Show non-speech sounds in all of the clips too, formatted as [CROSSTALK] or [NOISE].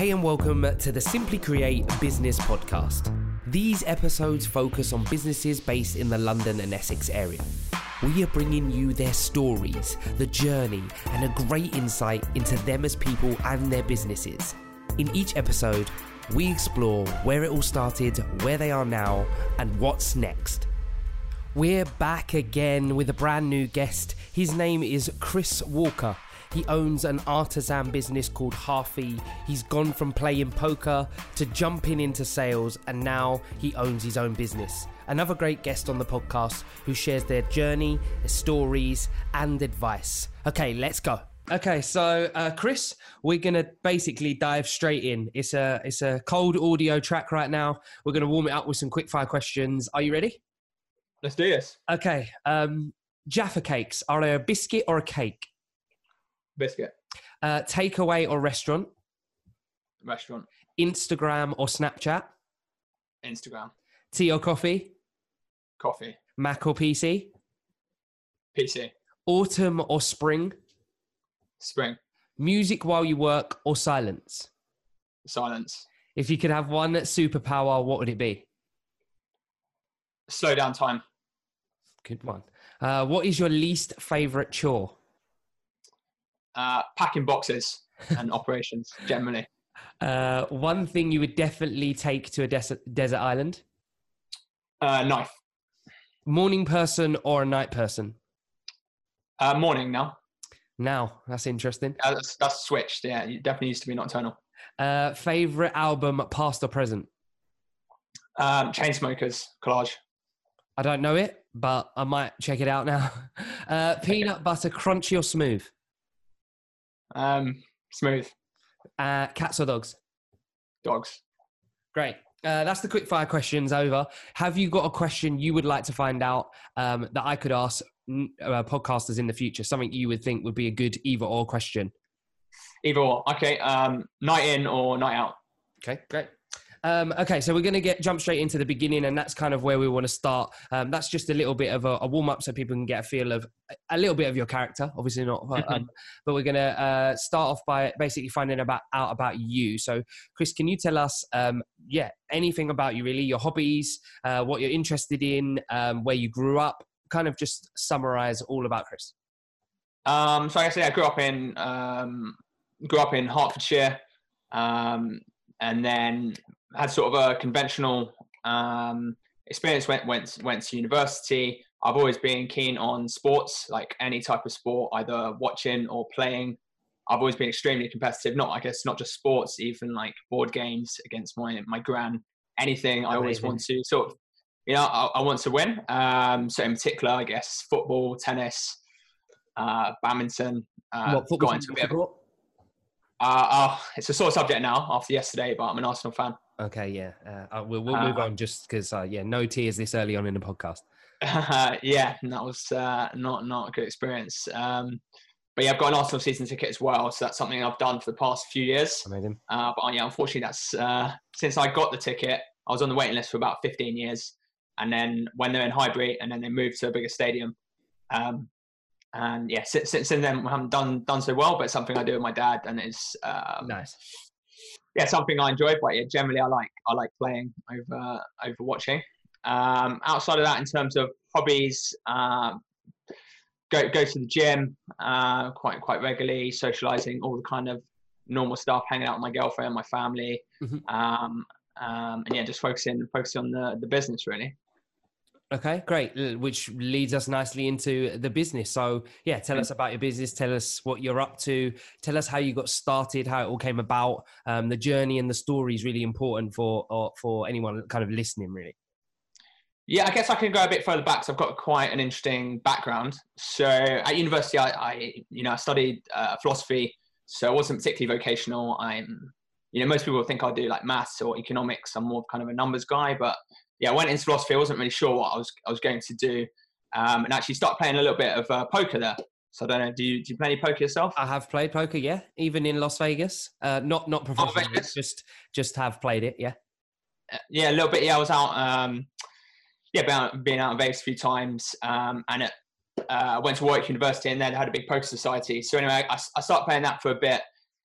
Hey, and welcome to the Simply Create Business Podcast. These episodes focus on businesses based in the London and Essex area. We are bringing you their stories, the journey, and a great insight into them as people and their businesses. In each episode, we explore where it all started, where they are now, and what's next. We're back again with a brand new guest. His name is Chris Walker. He owns an artisan business called Harfy. He's gone from playing poker to jumping into sales, and now he owns his own business. Another great guest on the podcast who shares their journey, their stories, and advice. Okay, let's go. Okay, so uh, Chris, we're gonna basically dive straight in. It's a it's a cold audio track right now. We're gonna warm it up with some quick fire questions. Are you ready? Let's do this. Okay. Um, Jaffa cakes are they a biscuit or a cake? Biscuit. Uh, takeaway or restaurant? Restaurant. Instagram or Snapchat? Instagram. Tea or coffee? Coffee. Mac or PC? PC. Autumn or spring? Spring. Music while you work or silence? Silence. If you could have one superpower, what would it be? Slow down time. Good one. Uh, what is your least favorite chore? Uh, packing boxes and [LAUGHS] operations generally. Uh, one thing you would definitely take to a desert, desert island? Uh, knife. Morning person or a night person? Uh, morning now. Now, that's interesting. Uh, that's, that's switched. Yeah, it definitely used to be nocturnal. Uh, favorite album, past or present? Um, Chainsmokers collage. I don't know it, but I might check it out now. [LAUGHS] Uh, peanut butter, crunchy or smooth? Um, smooth. Uh, cats or dogs? Dogs. Great. Uh, that's the quick fire questions over. Have you got a question you would like to find out um, that I could ask uh, podcasters in the future? Something you would think would be a good either or question? Either or. Okay. Um, night in or night out. Okay, great. Um, okay, so we're going to get jump straight into the beginning, and that's kind of where we want to start. Um, that's just a little bit of a, a warm up, so people can get a feel of a little bit of your character. Obviously not, um, but we're going to uh, start off by basically finding about out about you. So, Chris, can you tell us, um, yeah, anything about you really, your hobbies, uh, what you're interested in, um, where you grew up? Kind of just summarize all about Chris. Um, so, like I say, I grew up in um, grew up in Hertfordshire, um, and then had sort of a conventional um, experience. Went went went to university. I've always been keen on sports, like any type of sport, either watching or playing. I've always been extremely competitive. Not, I guess, not just sports, even like board games against my my gran. Anything, I always want to sort of, you know, I, I want to win. Um, so in particular, I guess football, tennis, uh, badminton. Uh, what football? Got into a bit of, uh, uh, it's a sore subject now after yesterday, but I'm an Arsenal fan. Okay, yeah, uh, we'll, we'll move on just because, uh, yeah, no tears this early on in the podcast. [LAUGHS] yeah, that was uh, not not a good experience. Um, but yeah, I've got an Arsenal season ticket as well, so that's something I've done for the past few years. Amazing. Uh, but yeah, unfortunately, that's uh, since I got the ticket, I was on the waiting list for about 15 years, and then when they're in Highbury, and then they moved to a bigger stadium. Um, and yeah, since, since then I haven't done done so well, but it's something I do with my dad, and it's um, nice. Yeah, something I enjoy. But yeah, generally I like I like playing over over watching. Um, outside of that, in terms of hobbies, um, go go to the gym uh, quite quite regularly, socializing, all the kind of normal stuff, hanging out with my girlfriend, my family, mm-hmm. um, um, and yeah, just focusing focusing on the the business really. Okay, great. Which leads us nicely into the business. So, yeah, tell us about your business. Tell us what you're up to. Tell us how you got started, how it all came about. Um, the journey and the story is really important for uh, for anyone kind of listening, really. Yeah, I guess I can go a bit further back. So I've got quite an interesting background. So at university, I, I you know I studied uh, philosophy, so I wasn't particularly vocational. I'm you know most people think I do like maths or economics. I'm more kind of a numbers guy, but yeah, I went into philosophy. I wasn't really sure what I was I was going to do, um, and actually started playing a little bit of uh, poker there. So I don't know. Do you do you play any poker yourself? I have played poker, yeah, even in Las Vegas. Uh, not not professionally, oh, just just have played it, yeah. Uh, yeah, a little bit. Yeah, I was out. Um, yeah, been out in Vegas a few times, um, and it, uh, I went to Warwick University, and then had a big poker society. So anyway, I, I started playing that for a bit,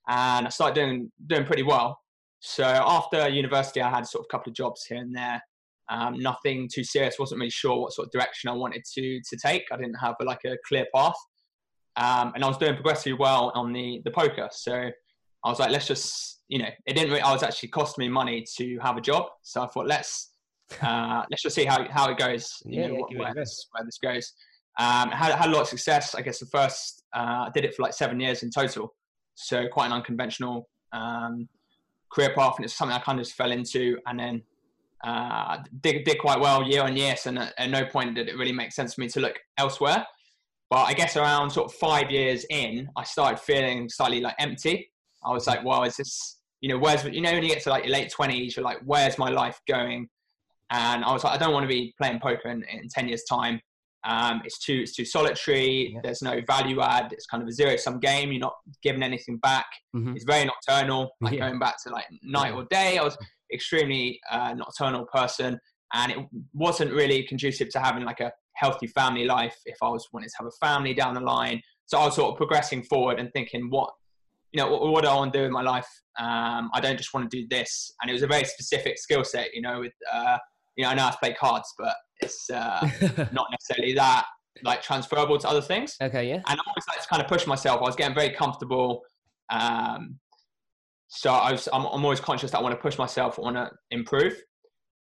and I started doing doing pretty well. So after university, I had sort of a couple of jobs here and there. Um, nothing too serious. wasn't really sure what sort of direction I wanted to to take. I didn't have like a clear path, um, and I was doing progressively well on the the poker. So I was like, let's just you know, it didn't. Really, I was actually costing me money to have a job. So I thought let's [LAUGHS] uh, let's just see how how it goes. You Yeah, know, yeah, what, give it a where, this, where this goes. Um, had, had a lot of success. I guess the first uh, I did it for like seven years in total. So quite an unconventional um, career path, and it's something I kind of just fell into, and then uh, did did quite well year on year. So at, at no point did it really make sense for me to look elsewhere. But I guess around sort of five years in, I started feeling slightly like empty. I was like, well, is this, you know, where's, you know, when you get to like your late 20s, you're like, where's my life going? And I was like, I don't want to be playing poker in, in 10 years' time. Um, it's too, it's too solitary. Yeah. There's no value add. It's kind of a zero sum game. You're not giving anything back. Mhm. It's very nocturnal, like Yeah. going back to like night Yeah. or day. I was extremely uh, nocturnal person, and it wasn't really conducive to having like a healthy family life. If I was wanting to have a family down the line, so I was sort of progressing forward and thinking, what, you know, what, what do I want to do in my life? Um, I don't just want to do this, and it was a very specific skill set. You know, with uh, you know, I know to play cards, but it's uh, [LAUGHS] not necessarily that like transferable to other things okay, yeah. and I always like to kind of push myself. I was getting very comfortable. Um, so I was, I'm, I'm always conscious that I want to push myself, I want to improve.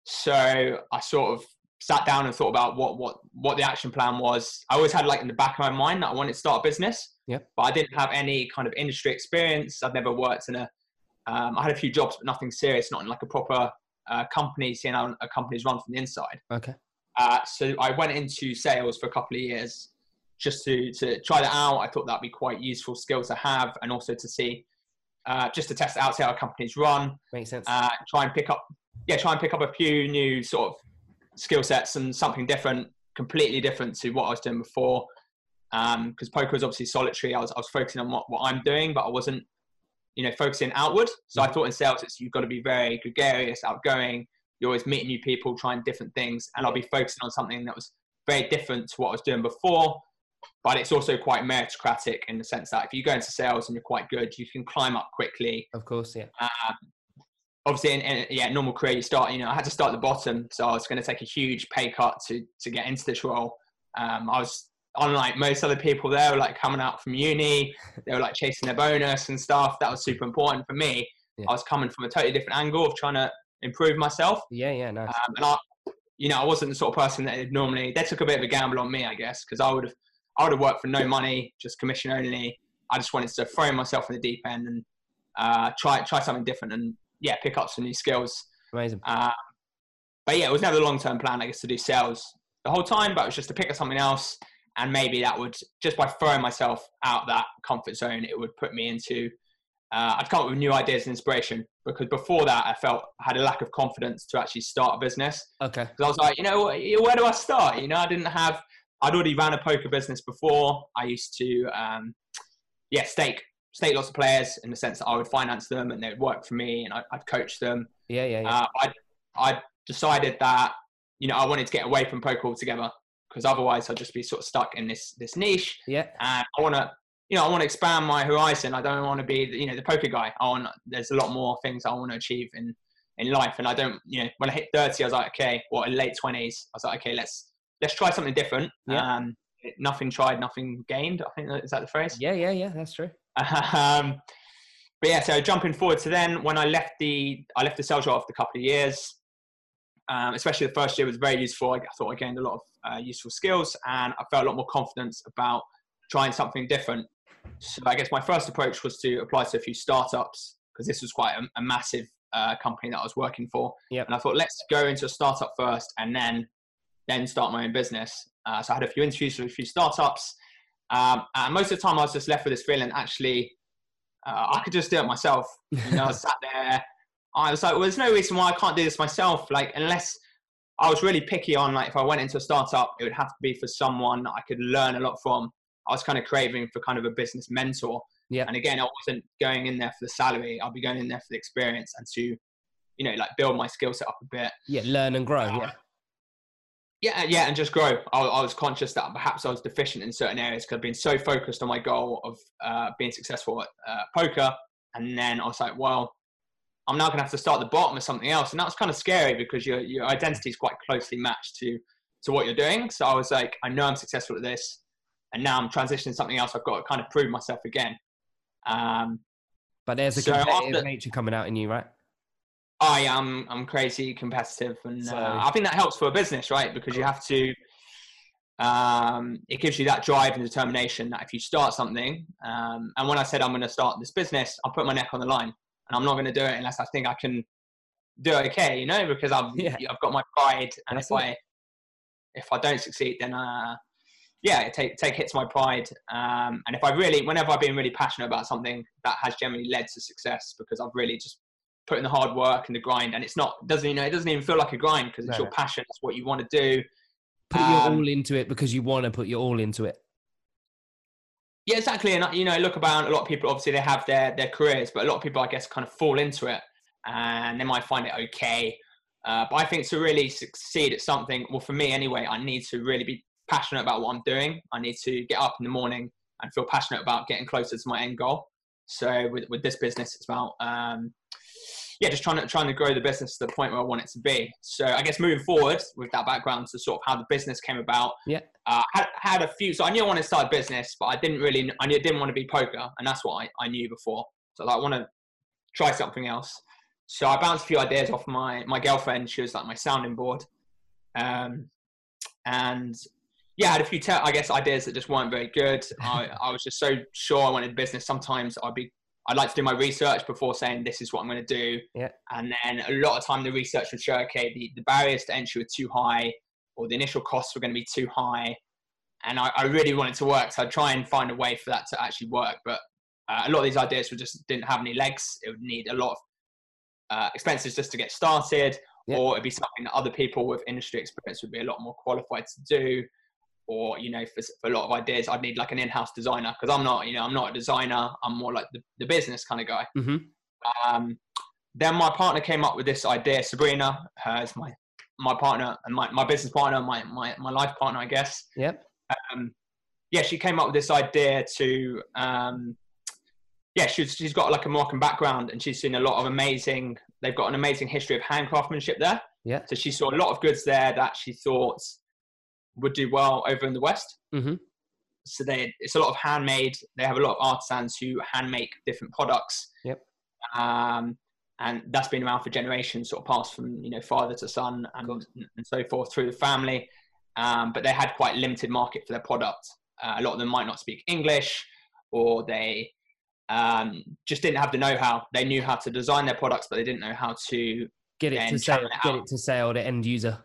So I sort of sat down and thought about what, what, what the action plan was. I always had like in the back of my mind that I wanted to start a business, Yep. but I didn't have any kind of industry experience. I've never worked in a, um, I had a few jobs, but nothing serious, not in like a proper uh, company, seeing how a company's run from the inside. Okay. Uh, so I went into sales for a couple of years just to, to try that out. I thought that'd be quite useful skill to have and also to see, uh, just to test out, see how companies run, Makes sense. uh, try and pick up, yeah, try and pick up a few new sort of skill sets and something different, completely different to what I was doing before. Because poker was obviously solitary. I was, I was focusing on what, what I'm doing, but I wasn't, you know, focusing outward. So I thought in sales, it's, you've got to be very gregarious, outgoing. You're always meeting new people, trying different things. And I'll be focusing on something that was very different to what I was doing before. But it's also quite meritocratic in the sense that if you go into sales and you're quite good, you can climb up quickly of course, yeah. um, obviously in, in yeah normal career you start you know i had to start at the bottom so i was going to take a huge pay cut to to get into this role um, i was unlike most other people there were like coming out from uni they were like chasing their bonus and stuff that was super important for me Yeah. i was coming from a totally different angle of trying to improve myself Yeah, yeah, nice. um, and i you know i wasn't the sort of person that normally they took a bit of a gamble on me i guess because i would have i would have worked for no money just commission only i just wanted to throw myself in the deep end and uh, try try something different and yeah pick up some new skills Amazing. uh, but yeah it was never the long term plan i guess to do sales the whole time but it was just to pick up something else and maybe that would just by throwing myself out that comfort zone it would put me into uh, I'd come up with new ideas and inspiration because before that I felt I had a lack of confidence to actually start a business Okay. because I was like, you know, where do I start? You know, I didn't have, I'd already ran a poker business before. I used to, um, yeah, stake, stake lots of players in the sense that I would finance them and they would work for me and I, I'd coach them. Yeah, yeah, yeah. Uh, I, I decided that, you know, I wanted to get away from poker altogether because otherwise I'd just be sort of stuck in this, this niche yeah. and I want to, you know, I want to expand my horizon. I don't want to be, the, you know, the poker guy. I want, there's a lot more things I want to achieve in, in life. And I don't, you know, when I hit 30, I was like, okay, well, in late 20s, I was like, okay, let's, let's try something different. Yeah. Um, nothing tried, nothing gained. I think that, is that the phrase? Yeah, yeah, yeah. That's true. [LAUGHS] Um, but yeah, so jumping forward to then, when I left the, I left the sales role after a couple of years. Um, especially the first year was very useful. I, I thought I gained a lot of uh, useful skills, and I felt a lot more confidence about trying something different. So I guess my first approach was to apply to a few startups because this was quite a, a massive uh, company that I was working for. Yep. And I thought, let's go into a startup first, and then then start my own business. Uh, so I had a few interviews with a few startups. Um, and most of the time, I was just left with this feeling. Actually, uh, I could just do it myself. You know, I [LAUGHS] sat there. I was like, well, there's no reason why I can't do this myself. Like, unless I was really picky on, like, if I went into a startup, it would have to be for someone that I could learn a lot from. I was kind of craving for kind of a business mentor. Yeah. And again, I wasn't going in there for the salary. I'll be going in there for the experience and to, you know, like build my skill set up a bit. Yeah, learn and grow. Uh, Yeah. Yeah, yeah, and just grow. I, I was conscious that perhaps I was deficient in certain areas because I've been so focused on my goal of uh, being successful at uh, poker, and then I was like, well, I'm now going to have to start at the bottom of something else, and that's kind of scary because your your identity is quite closely matched to to what you're doing. So I was like, I know I'm successful at this, and now I'm transitioning to something else. I've got to kind of prove myself again. Um, but there's a so competitive after, nature coming out in you, right? I am. I'm crazy competitive, and so, uh, I think that helps for a business, right? Because you have to. Um, it gives you that drive and determination that if you start something, um, and when I said I'm going to start this business, I'll put my neck on the line, and I'm not going to do it unless I think I can do it okay, you know, because I've yeah. I've got my pride, and That's if it. I if I don't succeed, then uh, yeah, take take hits my pride. Um, and if I really, whenever I've been really passionate about something, that has generally led to success because I've really just put in the hard work and the grind. And it's not doesn't you know it doesn't even feel like a grind because it's no. your passion. It's what you want to do. Put um, your all into it because you want to put your all into it. Yeah, exactly. And you know, look about a lot of people. Obviously, they have their their careers, but a lot of people, I guess, kind of fall into it, and they might find it okay. Uh, but I think to really succeed at something, well, for me anyway, I need to really be passionate about what I'm doing. I need to get up in the morning and feel passionate about getting closer to my end goal. So with, with this business, it's about um, yeah, just trying to trying to grow the business to the point where I want it to be. So I guess moving forward with that background to sort of how the business came about. Yeah. Uh, had had a few. So I knew I wanted to start a business, but I didn't really. I knew didn't want to be poker, and that's what I, I knew before. So I want to try something else. So I bounced a few ideas off my my girlfriend. She was like my sounding board. Um, and yeah, I had a few, te- I guess, ideas that just weren't very good. I, [LAUGHS] I was just so sure I wanted business. Sometimes I'd be, I'd like to do my research before saying this is what I'm going to do. Yeah. And then a lot of time the research would show, okay, the, the barriers to entry were too high or the initial costs were going to be too high. And I, I really wanted to work. So I'd try and find a way for that to actually work. But uh, a lot of these ideas were just didn't have any legs. It would need a lot of uh, expenses just to get started, yeah. or it'd be something that other people with industry experience would be a lot more qualified to do or you know for, for, a lot of ideas i'd need like an in-house designer because i'm not you know i'm not a designer. I'm more like the, the business kind of guy. Mm-hmm. um, then my partner came up with this idea sabrina as my my partner and my, my business partner my, my my life partner i guess. Yep. Um, yeah she came up with this idea to um, yeah she's, she's got like a Moroccan background and she's seen a lot of amazing they've got an amazing history of handcraftsmanship there. Yeah. So she saw a lot of goods there that she thought would do well over in the West. Mm-hmm. So they, it's a lot of handmade. They have a lot of artisans who hand make different products. Yep. Um, and that's been around for generations, sort of passed from you know father to son and, and so forth through the family. Um, but they had quite limited market for their product. Uh, a lot of them might not speak English, or they um, just didn't have the know-how. They knew how to design their products, but they didn't know how to get it to sale. Get it to sale to end user.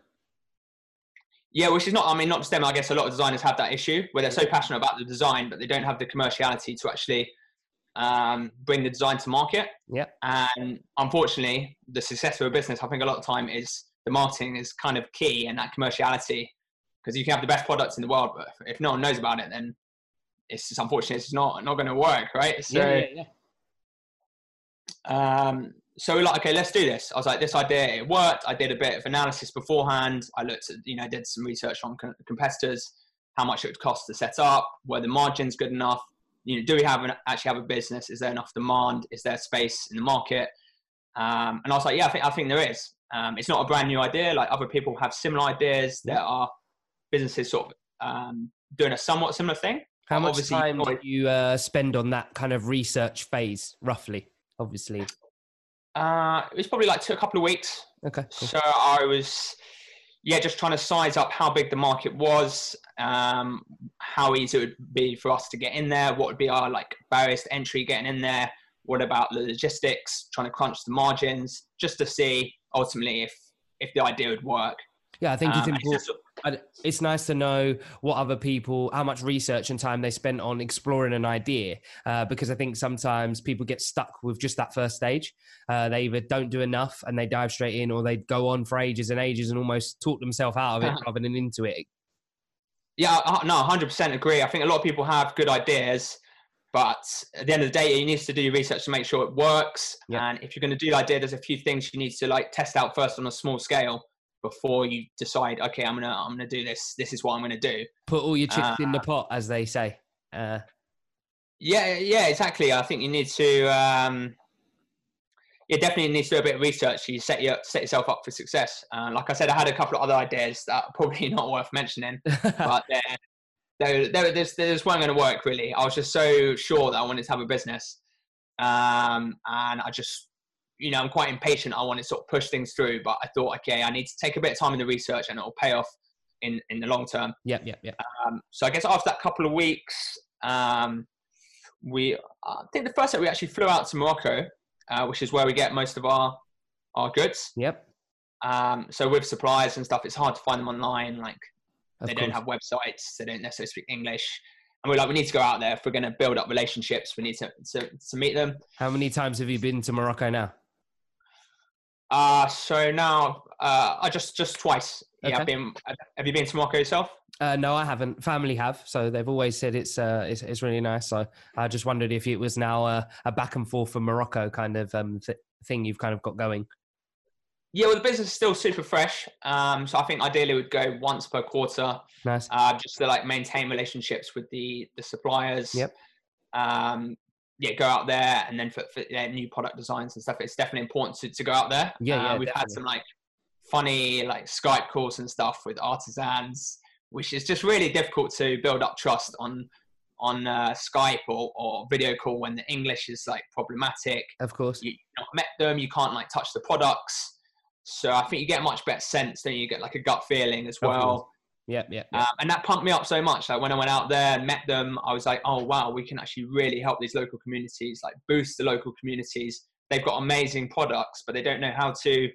Yeah, which is not, I mean, not just them. I guess a lot of designers have that issue where they're so passionate about the design, but they don't have the commerciality to actually um, bring the design to market. Yeah. And unfortunately, the success of a business, I think a lot of time is the marketing is kind of key and that commerciality because you can have the best products in the world, but if no one knows about it, then it's just unfortunately it's not not going to work, right? So, yeah, yeah, yeah. Um, so we're like, okay, let's do this. I was like, this idea, it worked. I did a bit of analysis beforehand. I looked at, you know, did some research on competitors, how much it would cost to set up, were the margins good enough? You know, do we have an, actually have a business? Is there enough demand? Is there space in the market? Um, and I was like, yeah, I think, I think there is. Um, it's not a brand new idea. Like other people have similar ideas. There are businesses sort of um, doing a somewhat similar thing. How much time do you uh, spend on that kind of research phase, roughly? Obviously, uh, it was probably like two, a couple of weeks. Okay. Cool. So I was, yeah, just trying to size up how big the market was, um, how easy it would be for us to get in there, what would be our like barriers to entry getting in there, what about the logistics, trying to crunch the margins, just to see ultimately if if the idea would work. Yeah, I think it's um, important. It's, it's nice to know what other people, how much research and time they spent on exploring an idea, uh, because I think sometimes people get stuck with just that first stage. Uh, they either don't do enough and they dive straight in, or they go on for ages and ages and almost talk themselves out of it rather than into it. Yeah, no, 100% agree. I think a lot of people have good ideas, but at the end of the day, you need to do your research to make sure it works. And if you're going to do the idea, there's a few things you need to like test out first on a small scale before you decide okay i'm gonna i'm gonna do this this is what i'm gonna do put all your chips uh, in the uh, pot as they say uh, yeah yeah exactly i think you need to um, yeah, definitely needs to do a bit of research. You set your set yourself up for success. Uh, like I said, I had a couple of other ideas that are probably [LAUGHS] not worth mentioning, [LAUGHS] but they're there there, this, this weren't going to work really. I was just so sure that I wanted to have a business, um, and I just, you know, I'm quite impatient. I want to sort of push things through, but I thought, okay, I need to take a bit of time in the research, and it'll pay off in in the long term. Yep, yep, yep. Um, so I guess after that couple of weeks, um, we I think the first day we actually flew out to Morocco uh, which is where we get most of our our goods. Yep. Um, so with suppliers and stuff, it's hard to find them online. Like Of they course. don't have websites, they don't necessarily speak English, and we're like, we need to go out there if we're going to build up relationships. We need to to, to meet them. How many times have you been to Morocco now? Uh, so now uh, I just just twice. Yeah, I've Okay. been. Have you been to Morocco yourself? Uh, no, I haven't. Family have, so they've always said it's uh, it's, it's really nice. So I just wondered if it was now a, a back and forth from Morocco kind of um, th- thing you've kind of got going. Yeah, well, the business is still super fresh. Um, so I think ideally we'd go once per quarter, Nice. uh, just to like maintain relationships with the the suppliers. Yep. Um, yeah, go out there and then for, for yeah, new product designs and stuff. It's definitely important to, to go out there. Yeah, Uh, yeah, We've had some like funny like Skype calls and stuff with artisans, which is just really difficult to build up trust on on uh, Skype or, or video call when the English is like problematic Of course. you, not met them, you can't like touch the products. So I think you get a much better sense, then you get like a gut feeling as well. Yep, yep. yep. Um, and that pumped me up so much. Like when I went out there and met them, I was like, oh wow, we can actually really help these local communities, like boost the local communities. They've got amazing products, but they don't know how to,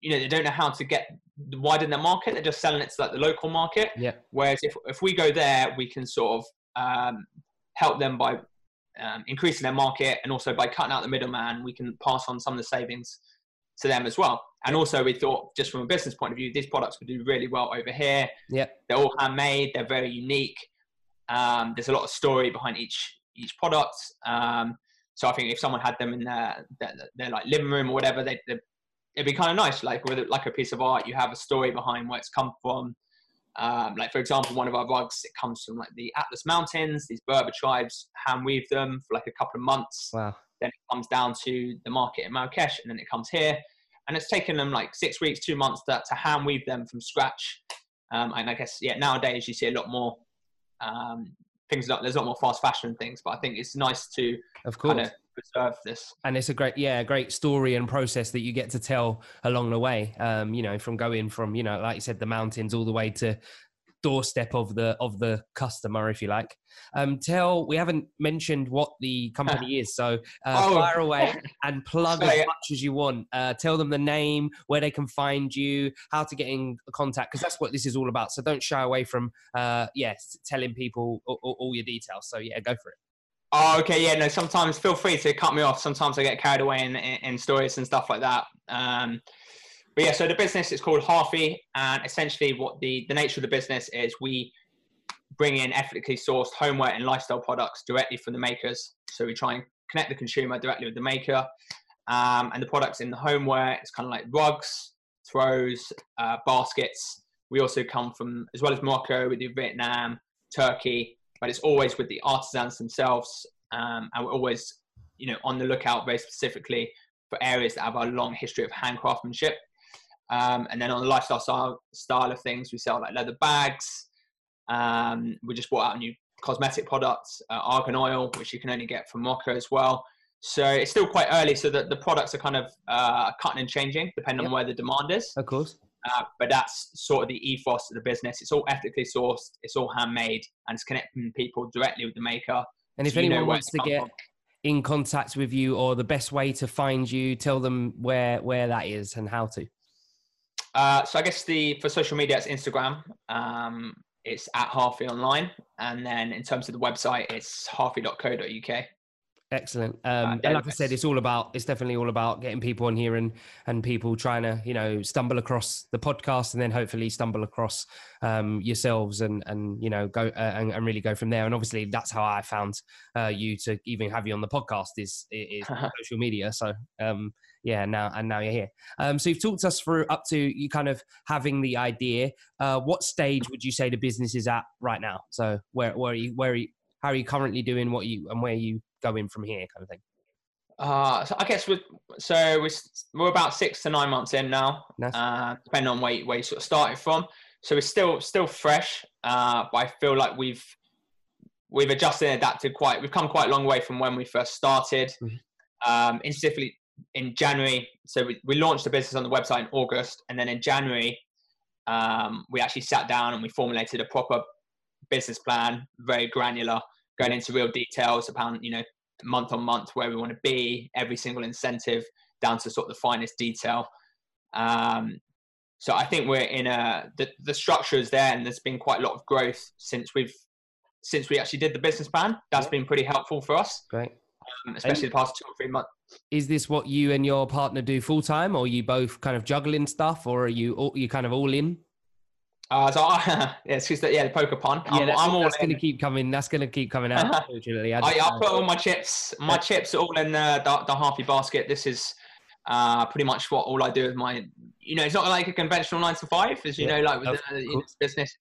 you know, they don't know how to get widen their market. They're just selling it to like the local market. Yeah. Whereas if if we go there, we can sort of um, help them by um, increasing their market and also by cutting out the middleman, we can pass on some of the savings to them as well. And also, we thought just from a business point of view, these products would do really well over here. Yep. They're all handmade. They're very unique. Um, there's a lot of story behind each each product. Um, so I think if someone had them in their their, their like living room or whatever, they, they it'd be kind of nice. Like with like a piece of art, you have a story behind where it's come from. Um, like for example, one of our rugs, it comes from like the Atlas Mountains. These Berber tribes hand weave them for like a couple of months. Wow. Then it comes down to the market in Marrakesh, and then it comes here. And it's taken them like six weeks, two months to, to hand weave them from scratch. Um, and I guess yeah, nowadays you see a lot more um, things. Like, there's a lot more fast fashion things, but I think it's nice to Of course. kind of preserve this. and it's a great yeah a great story and process that you get to tell along the way um you know from going from you know like you said the mountains all the way to doorstep of the of the customer if you like um tell we haven't mentioned what the company [LAUGHS] is so uh, Oh. fire away [LAUGHS] and plug as much as you want uh tell them the name where they can find you how to get in contact because that's what this is all about so don't shy away from uh yes telling people all, all- all your details so yeah go for it Oh, okay, yeah, no. Sometimes feel free to cut me off. Sometimes I get carried away in, in, in stories and stuff like that. Um, but yeah, so the business is called Harfy, and essentially, what the the nature of the business is, we bring in ethically sourced homeware and lifestyle products directly from the makers. So we try and connect the consumer directly with the maker, um, and the products in the homeware. It's kind of like rugs, throws, uh, baskets. We also come from, as well as Morocco, we do Vietnam, Turkey, but it's always with the artisans themselves. Um, and we're always, you know, on the lookout very specifically for areas that have a long history of handcraftsmanship. Um, and then on the lifestyle style, style of things, we sell like leather bags. Um, we just brought out a new cosmetic product, uh, argan oil, which you can only get from Morocco as well. So it's still quite early, so that the products are kind of uh, cutting and changing depending Yep. on where the demand is. of course Uh, but that's sort of the ethos of the business. It's all ethically sourced, it's all handmade, and it's connecting people directly with the maker. and if so anyone wants to get from. in contact with you or the best way to find you tell them where where that is and how to Uh, so I guess the for social media, it's Instagram. Um, it's at Harfy Online, and then in terms of the website, it's harfy.co.uk. excellent. Um and like i said it's all about it's definitely all about getting people on here and and people trying to you know stumble across the podcast and then hopefully stumble across um yourselves and and you know go uh, and, and really go from there. And obviously that's how i found uh you to even have you on the podcast is is [LAUGHS] social media. So um yeah now and now you're here um so you've talked us through up to you kind of having the idea uh what stage would you say the business is at right now so where where are you where are you how are you currently doing what you and where are you going from here kind of thing Uh, so I guess with so we're, we're about six to nine months in now, Nice. uh, depending on where, you- where you sort of started from. So we're still still fresh, uh, but I feel like we've we've adjusted and adapted quite. We've come quite a long way from when we first started. Mhm. Um, in specifically in January, so we, we launched the business on the website in August, and then in January, um, we actually sat down and we formulated a proper business plan, very granular, going into real details about you know month on month where we want to be, every single incentive down to sort of the finest detail. Um, so I think we're in a the, the structure is there, and there's been quite a lot of growth since we've since we actually did the business plan. That's been pretty helpful for us, Great. um, especially the past two or three months. Is this what you and your partner do full time, or are you both kind of juggling stuff, or are you all, you kind of all in? Uh, so I, [LAUGHS] yeah, excuse that. Yeah, the poker pun. Yeah, I'm, that's, I'm that's to keep coming. That's going to keep coming out. [LAUGHS] Unfortunately, I I, I put all my chips, my chips are all in the, the, the Harfy basket. This is uh, pretty much what all I do with my, you know, it's not like a conventional nine to five, as you Yeah, know, like with the, business.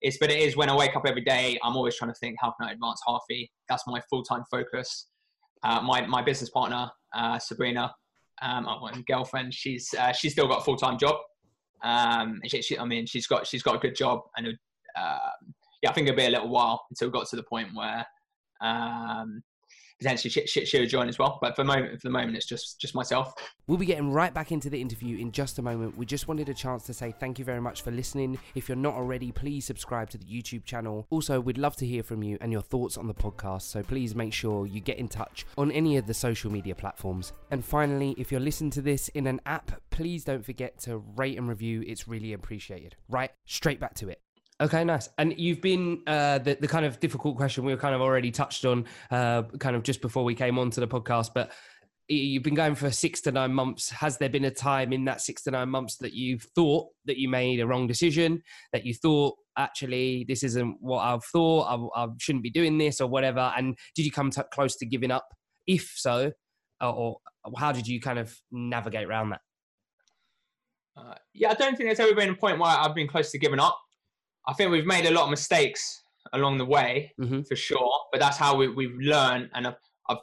It's, but it is when I wake up every day, I'm always trying to think, how can I advance Harfy? That's my full time focus. Uh, my, my business partner, uh, Sabrina, um, my girlfriend, she's, uh, she's still got a full time job. Um, she, she, I mean, she's got, she's got a good job and, uh, yeah, I think it'll be a little while until we got to the point where, um, potentially she, she, she'll join as well. But for the moment, for the moment, it's just just myself. We'll be getting right back into the interview in just a moment. We just wanted a chance to say thank you very much for listening. If you're not already, please subscribe to the YouTube channel. Also, we'd love to hear from you and your thoughts on the podcast, so please make sure you get in touch on any of the social media platforms. And finally, if you're listening to this in an app, please don't forget to rate and review. It's really appreciated. Right, straight back to it. Okay, nice. And you've been uh, the the kind of difficult question we were kind of already touched on, uh, kind of just before we came onto the podcast. But you've been going for six to nine months. Has there been a time in that six to nine months that you've thought that you made a wrong decision? That you thought actually this isn't what I've thought. I, I shouldn't be doing this or whatever. And did you come close to giving up? If so, or, or how did you kind of navigate around that? Uh, yeah, I don't think there's ever been a point where I've been close to giving up. I think we've made a lot of mistakes along the way, Mhm. for sure. But that's how we, we've learned, and I've, I've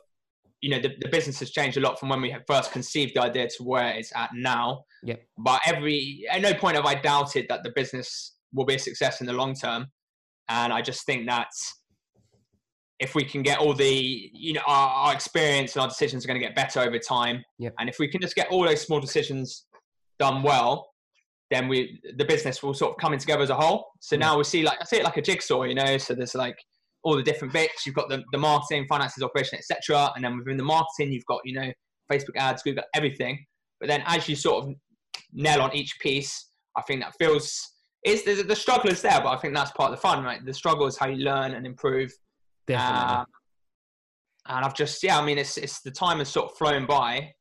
you know, the, the business has changed a lot from when we had first conceived the idea to where it's at now. Yep. But every at no point have I doubted that the business will be a success in the long term, and I just think that if we can get all the you know our, our experience and our decisions are going to get better over time Yep. and if we can just get all those small decisions done well then we the business will sort of coming together as a whole. So now we see like i see it like a jigsaw you know? So there's like all the different bits. You've got the, the marketing finances operation etc and then within the marketing you've got you know facebook ads google everything. But then as you sort of nail on each piece i think that feels is the, the struggle is there but i think that's part of the fun right? The struggle is how you learn and improve. Definitely. um, and I've just, yeah, I mean, it's it's the time has sort of flown by,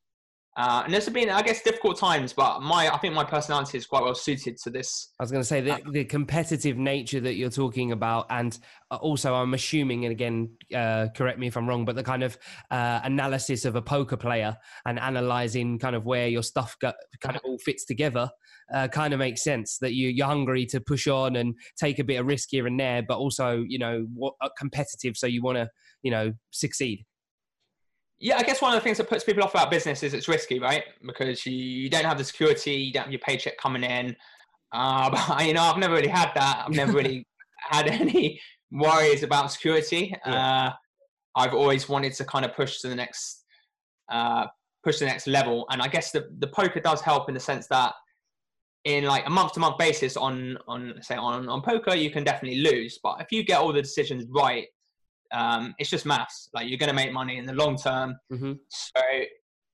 uh, and there's been, I guess, difficult times. But my, I think my personality is quite well suited to this. I was going to say the, the competitive nature that you're talking about, and uh, also I'm assuming, and again, uh, correct me if I'm wrong, but the kind of uh, analysis of a poker player and analyzing kind of where your stuff go, kind of all fits together, uh, kind of makes sense. That you you're hungry to push on and take a bit of risk here and there, but also you know what uh, competitive, so you want to you know succeed. Yeah, I guess one of the things that puts people off about business is it's risky, right? Because you, don't have the security, you don't have your paycheck coming in. Uh, [LAUGHS] but you know, I've never really had that. I've never really [LAUGHS] had any worries about security. Uh, I've always wanted to kind of push to the next, uh, push to the next level. And I guess the, the poker does help in the sense that in like a month to month basis on, on say on, on poker, you can definitely lose. But if you get all the decisions right, um, it's just maths. Like you're going to make money in the long term. Mm-hmm. So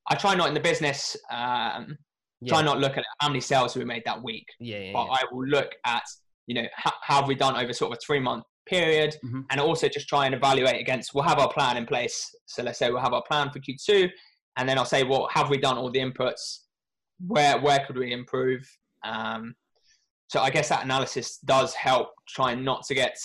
I try not in the business, um, Yeah. try not look at how many sales we made that week, yeah, yeah, but yeah. I will look at, you know, how, how have we done over sort of a three month period Mhm. and also just try and evaluate against, we'll have our plan in place. So let's say we'll have our plan for Q2 and then I'll say, well, have we done all the inputs? Where, where could we improve? Um, so I guess that analysis does help try not to get,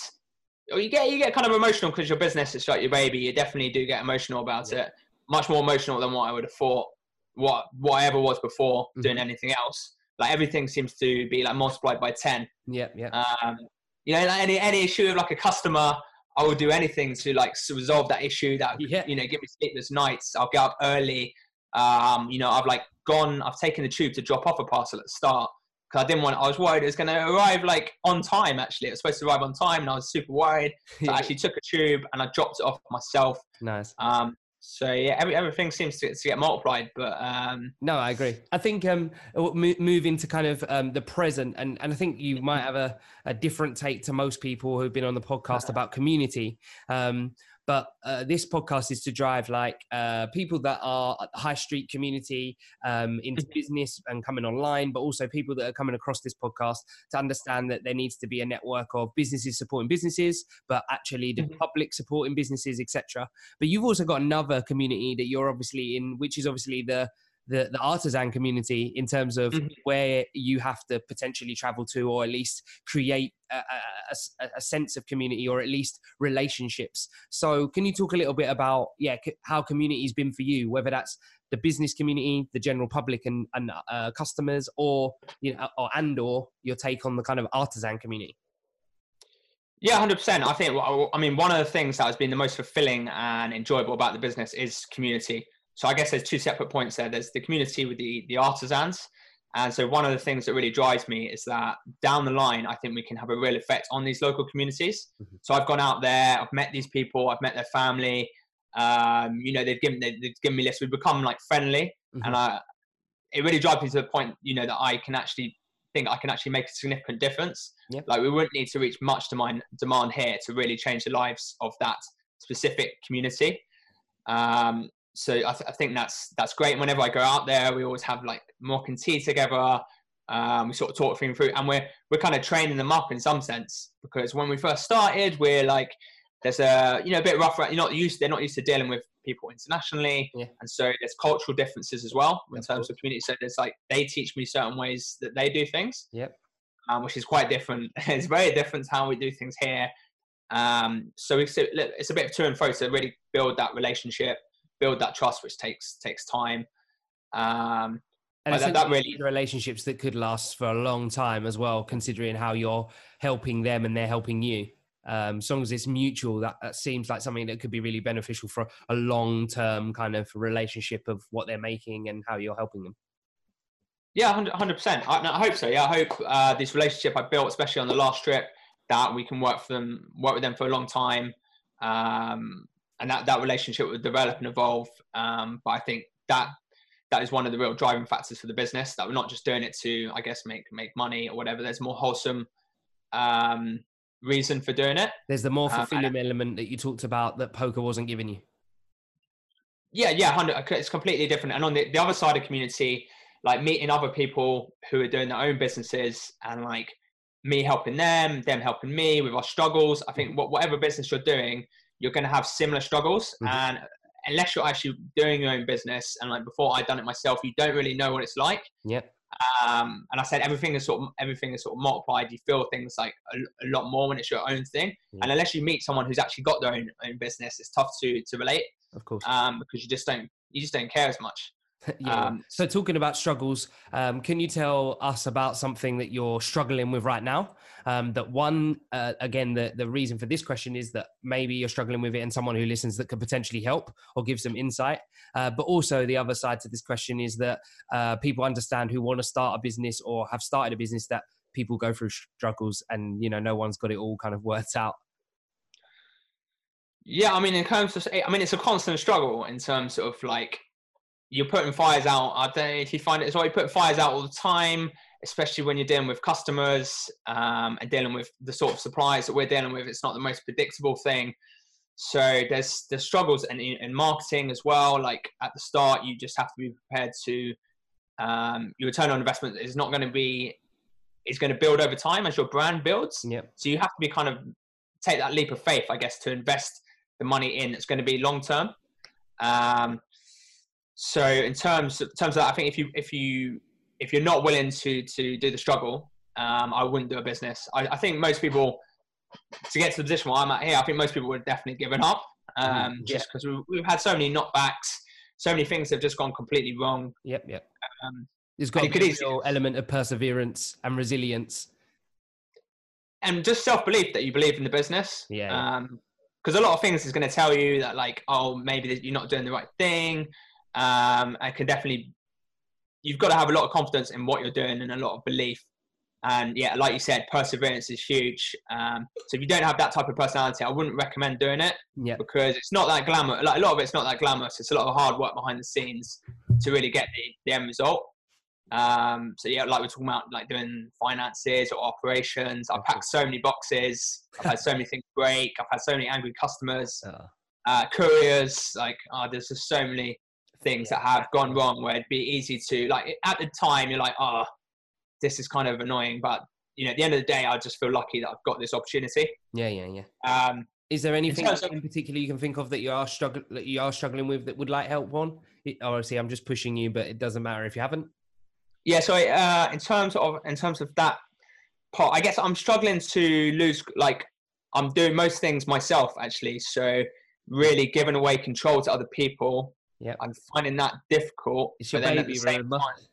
or you get, you get kind of emotional because your business is like your baby. You definitely do get emotional about Yeah. it. Much more emotional than what I would have thought, what, what I ever was before Mm-hmm. doing anything else. Like everything seems to be like multiplied by 10. yeah, yeah. Um, you know, like any, any issue of like a customer, I will do anything to like resolve that issue that, Yeah. you know, give me sleepless nights. I'll get up early. Um, you know, I've like gone, I've taken the tube to drop off a parcel at the start because I didn't want. I was worried it was going to arrive like on time. Actually, it was supposed to arrive on time, and I was super worried. So I [LAUGHS] actually took a tube and I dropped it off myself. Nice. Um, so yeah, every, everything seems to, to, get multiplied. But um, no, I agree. I think um, move into kind of um, the present, and and I think you might have a, a different take to most people who've been on the podcast [LAUGHS] about community. Um, but uh, this podcast is to drive like uh, people that are high street community um, into mm-hmm. business and coming online, but also people that are coming across this podcast to understand that there needs to be a network of businesses supporting businesses, but actually the mm-hmm. public supporting businesses, etc. But you've also got another community that you're obviously in, which is obviously the the, the artisan community in terms of mm-hmm. where you have to potentially travel to or at least create a, a, a, sense of community or at least relationships so can you talk a little bit about yeah how community's been for you whether that's the business community the general public and, and uh, customers or you know or and or your take on the kind of artisan community yeah, hundred percent. I think. I mean, one of the things that has been the most fulfilling and enjoyable about the business is community. So I guess there's two separate points there. There's the community with the the artisans, and so one of the things that really drives me is that down the line, I think we can have a real effect on these local communities. Mm-hmm. So I've gone out there, I've met these people, I've met their family. Um, you know, they've given they've given me lists. We've become like friendly, mm-hmm. and I it really drives me to the point, you know, that I can actually think I can actually make a significant difference. Yep. Like we wouldn't need to reach much demand demand here to really change the lives of that specific community. Um, so I, th- I, think that's that's great. Whenever I go out there, we always have like Moroccan tea together. Um, we sort of talk things through, and we're we're kind of training them up in some sense because when we first started, we're like there's a you know a bit rough. You're not used. They're not used to dealing with people internationally, yeah. and so there's cultural differences as well in terms of community. So there's like they teach me certain ways that they do things. Yep. Um, which is quite different. [LAUGHS] it's very different how we do things here. Um, so it's a, it's a bit of to and fro to really build that relationship build that trust, which takes takes time. Um, and that, that really relationships that could last for a long time as well, considering how you're helping them and they're helping you. Um, as long as it's mutual, that, that seems like something that could be really beneficial for a long term kind of relationship of what they're making and how you're helping them. Yeah, hundred percent. I, I, hope so. Yeah, I hope uh, this relationship I built, especially on the last trip, that we can work for them, work with them for a long time. Um, and that that relationship would develop and evolve. Um, but I think that that is one of the real driving factors for the business that we're not just doing it to, I guess, make make money or whatever. There's more wholesome um, reason for doing it. There's the more um, fulfilling um, element that you talked about that poker wasn't giving you. Yeah, yeah, it's completely different. And on the, the other side of community, like meeting other people who are doing their own businesses and like me helping them, them helping me with our struggles. I think whatever business you're doing, you're going to have similar struggles mm-hmm. and unless you're actually doing your own business and like before I'd done it myself, you don't really know what it's like. Yep. Um, and I said everything is sort of everything is sort of multiplied. You feel things like a, a lot more when it's your own thing. And unless you meet someone who's actually got their own own business, it's tough to to relate. Of course. Um, because you just don't you just don't care as much. [LAUGHS] yeah. Um, so talking about struggles, um, can you tell us about something that you're struggling with right now? Um, that one, uh, again, the, the reason for this question is that maybe you're struggling with it and someone who listens that could potentially help or give some insight. Uh, but also the other side to this question is that uh, people understand who want to start a business or have started a business that people go through struggles and, you know, no one's got it all kind of worked out. Yeah, I mean, in terms of, I mean, it's a constant struggle in terms of like you're putting fires out. I don't know if you find it as well. You're putting fires out all the time, especially when you're dealing with customers um, and dealing with the sort of suppliers that we're dealing with. It's not the most predictable thing. So there's there's struggles in, in marketing as well. Like at the start, you just have to be prepared to um, your return on investment is not going to be is going to build over time as your brand builds. Yep. So you have to be kind of take that leap of faith, I guess, to invest the money in. It's going to be long term. Um, so in terms in terms of that, I think if you if you if you're not willing to to do the struggle, um, I wouldn't do a business. I, I, think most people to get to the position where I'm at here, I think most people would have definitely given up, um, mm-hmm. just because we've, we've, had so many knockbacks, so many things have just gone completely wrong. Yep, yep. Um, There's got a real element of perseverance and resilience, and just self belief that you believe in the business. Yeah. because um, a lot of things is going to tell you that like, oh, maybe you're not doing the right thing um, and can definitely. You've got to have a lot of confidence in what you're doing and a lot of belief. And yeah, like you said, perseverance is huge. Um, so if you don't have that type of personality, I wouldn't recommend doing it Yeah. because it's not that glamour. Like a lot of it's not that glamorous. It's a lot of hard work behind the scenes to really get the, the end result. Um, so yeah, like we're talking about, like doing finances or operations. I've packed so many boxes. I've had so many things break. I've had so many angry customers, [LAUGHS] Uh, couriers. Like, oh, there's just so many things that have gone wrong where it'd be easy to like at the time you're like, oh, this is kind of annoying, but you know, at the end of the day, I just feel lucky that I've got this opportunity. yeah, yeah, yeah. Um, Is there anything in, of- particular you can think of that you are struggling that you are struggling with that would like help on? It, obviously, I'm just pushing you, but it doesn't matter if you haven't. yeah so uh in terms of in terms of that part i guess i'm struggling to lose like i'm doing most things myself actually so really giving away control to other people Yeah. i'm finding that difficult It's your but then at baby, remember? time-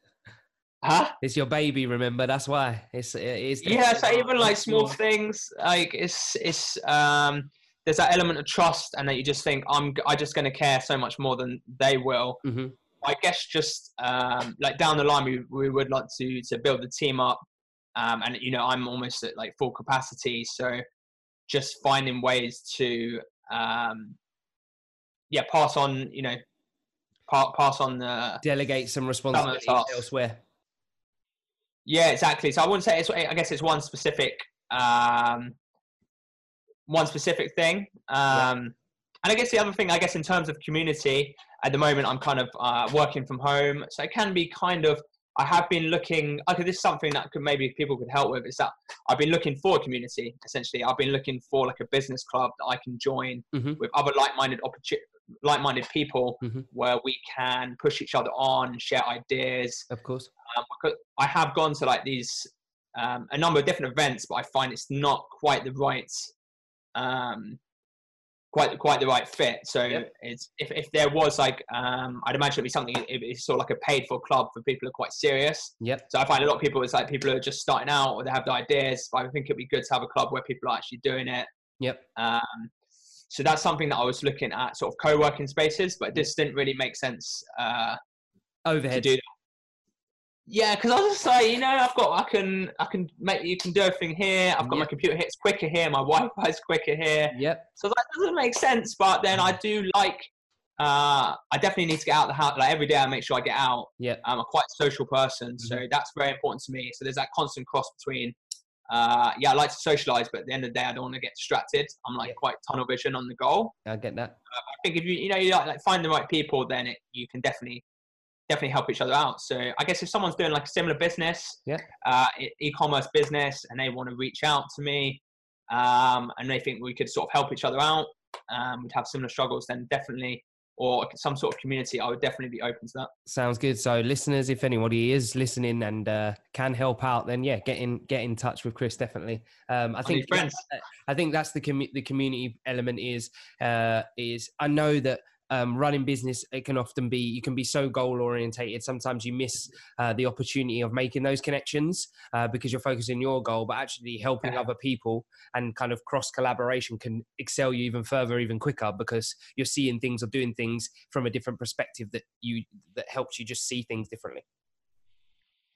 huh It's your baby, remember? That's why. It's it's yeah so even like small things. like it's it's um there's that element of trust and that you just think i'm i just going to care so much more than they will hmm I guess just um, like down the line, we, we would like to to build the team up, um, and you know I'm almost at like full capacity, so just finding ways to um, yeah pass on you know pass on the Delegate some responsibility elsewhere. yeah exactly. So I wouldn't say it's I guess it's one specific um, one specific thing. Um, And I guess the other thing, I guess in terms of community, at the moment I'm kind of uh, working from home, so it can be kind of. I have been looking. Okay, this is something that could maybe people could help with. Is that I've been looking for a community. Essentially, I've been looking for like a business club that I can join Mhm. with other like-minded opportu- like-minded people, Mhm. where we can push each other on, share ideas. Of course. Um, because I have gone to like these um, a number of different events, but I find it's not quite the right um, quite quite the right fit. So it's if, if there was like um, I'd imagine it'd be something it's sort of like a paid for club for people who are quite serious. Yep. So I find a lot of people it's like people who are just starting out or they have the ideas. But I think it'd be good to have a club where people are actually doing it. Yep. Um, so that's something that I was looking at, sort of co-working spaces, but this didn't really make sense uh, to Overhead. do. Yeah, because I was just like, you know, I've got, I can, I can make, you can do everything here. I've got my computer hits quicker here. My [LAUGHS] Wi-Fi's quicker here. Yep. So that doesn't make sense. But then I do like, uh, I definitely need to get out of the house. Like every day, I make sure I get out. Yep. I'm a quite social person, so that's very important to me. So there's that constant cross between. Uh, yeah, I like to socialize, but at the end of the day, I don't want to get distracted. I'm like Yeah. quite tunnel vision on the goal. I get that. I think if you you know you like, like find the right people, then it, you can definitely definitely help each other out. So I guess if someone's doing like a similar business, Yeah. uh, e-commerce business, and they want to reach out to me, um, and they think we could sort of help each other out, um, we'd have similar struggles, then definitely, or some sort of community, I would definitely be open to that. Sounds good. So, listeners, if anybody is listening and uh, can help out, then yeah, get in get in touch with Chris. Definitely. Um, I think friends. I think that's the commu- the community element is uh, is I know that. Um, running business, it can often be you can be so goal orientated. Sometimes you miss uh, the opportunity of making those connections uh, because you're focusing your goal, but actually helping Yeah. other people and kind of cross collaboration can excel you even further, even quicker because you're seeing things or doing things from a different perspective that you that helps you just see things differently.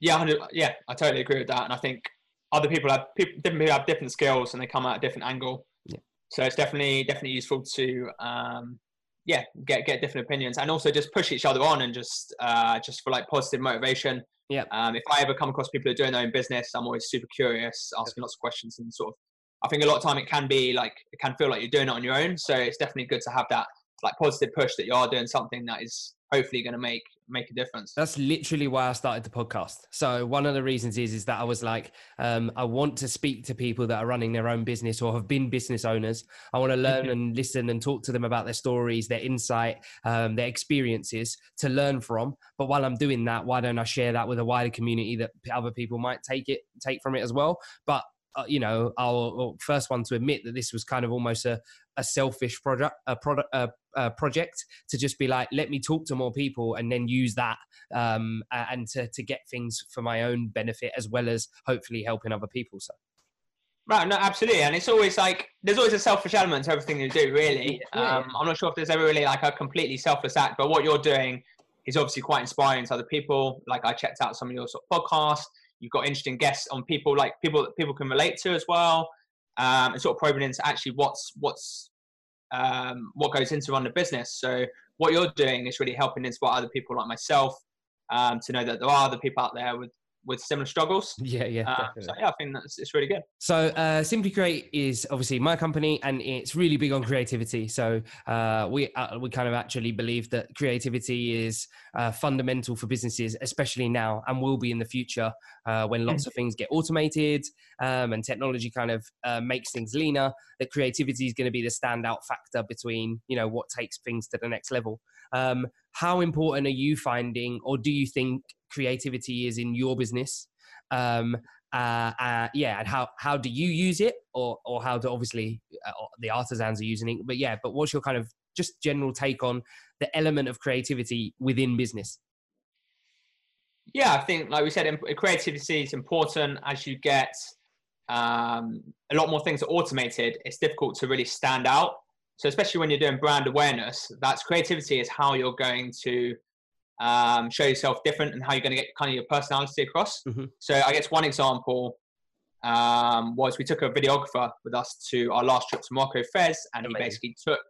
Yeah, yeah, I totally agree with that, and I think other people have people, different people have different skills and they come at a different angle. Yeah. So it's definitely definitely useful to um, yeah get get different opinions and also just push each other on and just uh, just for like positive motivation. Yeah. Um, if I ever come across people who are doing their own business, I'm always super curious, asking lots of questions and sort of. I think a lot of time it can be like it can feel like you're doing it on your own. So it's definitely good to have that like positive push that you are doing something that is hopefully going to make make a difference. That's literally why I started the podcast. So one of the reasons is is that I was like, um, I want to speak to people that are running their own business or have been business owners. I want to learn Mhm. and listen and talk to them about their stories, their insight, um, their experiences to learn from. But while I'm doing that, why don't I share that with a wider community that other people might take it take from it as well? But uh, you know, I'll, first one to admit that this was kind of almost a, a selfish project, a product, a, a project to just be like, let me talk to more people and then use that um, and to, to get things for my own benefit as well as hopefully helping other people. So Right, no, absolutely, and it's always like there's always a selfish element to everything you do. Really, Yeah. um, I'm not sure if there's ever really like a completely selfless act, but what you're doing is obviously quite inspiring to other people. Like I checked out some of your sort of podcasts. You've got interesting guests on people like people that people can relate to as well, um, and sort of probing into actually what's what's um, what goes into running a business. So what you're doing is really helping inspire other people like myself um, to know that there are other people out there with with similar struggles. [LAUGHS] Yeah, yeah. Uh, so yeah, I think that's it's really good. So uh, Simply Create is obviously my company, and it's really big on creativity. So uh, we uh, we kind of actually believe that creativity is uh, fundamental for businesses, especially now, and will be in the future uh, when lots of [LAUGHS] things get automated um, and technology kind of uh, makes things leaner. That creativity is going to be the standout factor between you know what takes things to the next level. Um, how important are you finding, or do you think creativity is in your business? Um, uh, uh, yeah, and how how do you use it, or or how do obviously uh, the artisans are using it? But yeah, but what's your kind of just general take on the element of creativity within business? Yeah, I think like we said, creativity is important as you get um, a lot more things are automated. It's difficult to really stand out. So especially when you're doing brand awareness, that's creativity is how you're going to um, show yourself different and how you're going to get kind of your personality across. Mm-hmm. So I guess one example um, was we took a videographer with us to our last trip to Morocco, Fez, and Amazing. he basically took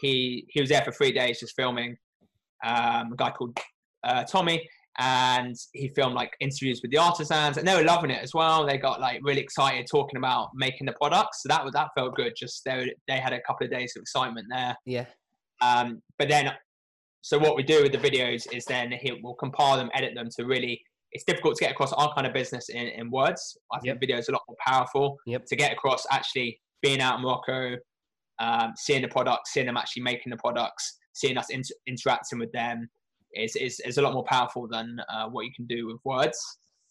he he was there for three days just filming um, a guy called uh, Tommy, and he filmed like interviews with the artisans, and they were loving it as well. They got like really excited talking about making the products, so that was that felt good. Just they they had a couple of days of excitement there. Yeah. Um, but then so what we do with the videos is then he will compile them, edit them to really. It's difficult to get across our kind of business in, in words. I think yep. video is a lot more powerful yep. to get across actually being out in Morocco, um, seeing the products, seeing them actually making the products, seeing us inter- interacting with them is, is, is a lot more powerful than uh, what you can do with words.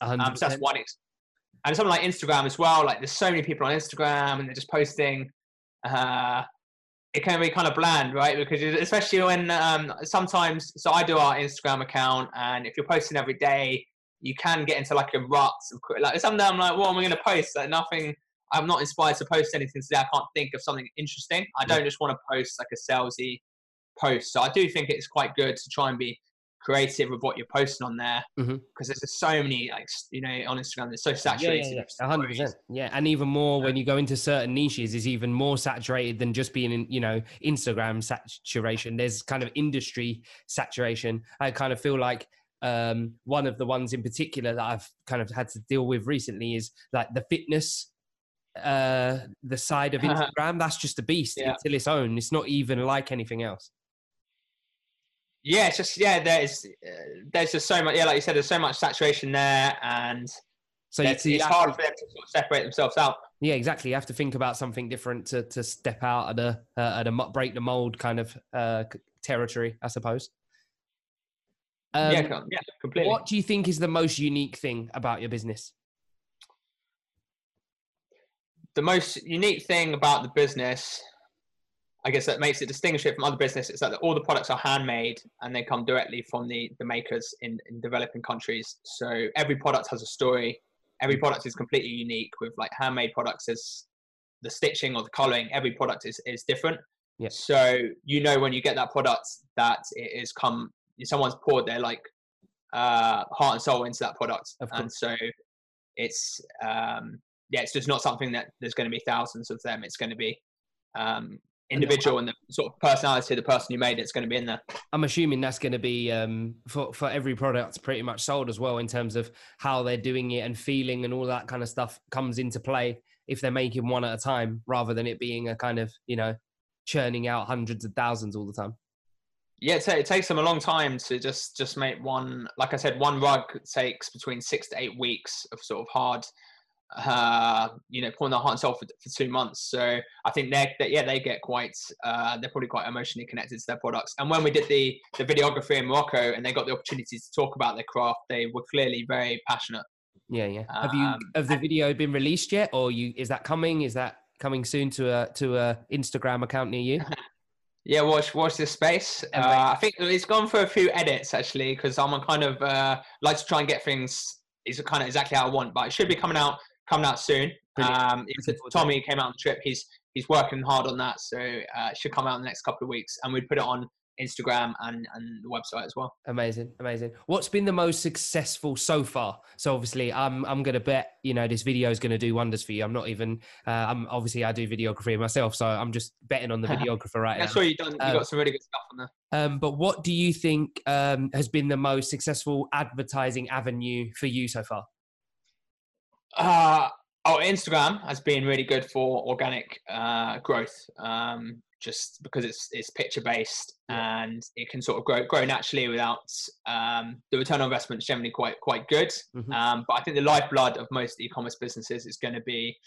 Um, so that's one. Ex- and something like Instagram as well. Like there's so many people on Instagram and they're just posting uh, it can be kind of bland, right? Because especially when um, sometimes, so I do our Instagram account, and if you're posting every day, you can get into like a rut. Like sometimes I'm like, what am I going to post? Like nothing. I'm not inspired to post anything today. I can't think of something interesting. I don't just want to post like a salesy post. So I do think it's quite good to try and be creative with what you're posting on there because mm-hmm. there's so many like you know on Instagram that's so saturated. Yeah, yeah, hundred percent. Yeah, and even more when you go into certain niches is even more saturated than just being in you know Instagram saturation. There's kind of industry saturation. I kind of feel like um, one of the ones in particular that I've kind of had to deal with recently is like the fitness uh the side of [LAUGHS] Instagram. that's just a beast yeah. until its own. It's not even like anything else yeah, it's just yeah, there's uh, there's just so much. Yeah, like you said, there's so much saturation there, and so it's, it's hard for them to sort of separate themselves out. Yeah, exactly. You have to think about something different to to step out at a uh, at a break the mold kind of uh, territory, I suppose. Um, yeah, yeah, completely. What do you think is the most unique thing about your business? The most unique thing about the business I guess that makes it distinguish it from other businesses It's that all the products are handmade and they come directly from the, the makers in, in developing countries. So every product has a story. Every product is completely unique with like handmade products as the stitching or the coloring. Every product is, is different. Yeah. So you know when you get that product that it is come someone's poured their like uh, heart and soul into that product. And so it's um, yeah, it's just not something that there's going to be thousands of them. It's going to be um, individual and the sort of personality of the person who made it's going to be in there. I'm assuming that's going to be um, for for every product pretty much sold as well in terms of how they're doing it and feeling and all that kind of stuff comes into play if they're making one at a time rather than it being a kind of you know churning out hundreds of thousands all the time. Yeah, it takes them a long time to just just make one. Like I said, one rug takes between six to eight weeks of sort of hard uh, you know, pouring their heart and soul for, for two months. So I think they're, they, yeah, they get quite, uh, they're probably quite emotionally connected to their products. And when we did the, the videography in Morocco and they got the opportunity to talk about their craft, they were clearly very passionate. Yeah, yeah. Have you, um, have the video been released yet or you, is that coming? Is that coming soon to a, to a Instagram account near you? [LAUGHS] Yeah, watch watch this space. Uh, I think it's gone for a few edits actually because I'm a kind of uh, like to try and get things is kind of exactly how I want, but it should be coming out coming out soon. Um, Tommy came out on the trip. He's he's working hard on that, so uh, it should come out in the next couple of weeks, and we'd put it on Instagram and and the website as well. Amazing, amazing. What's been the most successful so far? So obviously, I'm I'm gonna bet you know this video is gonna do wonders for you. I'm not even. Uh, I'm obviously I do videography myself, so I'm just betting on the [LAUGHS] videographer right now. That's what you've done. You um, got some really good stuff on there. Um, but what do you think um, has been the most successful advertising avenue for you so far? Uh, oh, Instagram has been really good for organic uh, growth. Um, just because it's it's picture based yeah. and it can sort of grow grow naturally without um, the return on investment is generally quite quite good. Mm-hmm. Um, but I think the lifeblood of most e-commerce businesses is going to be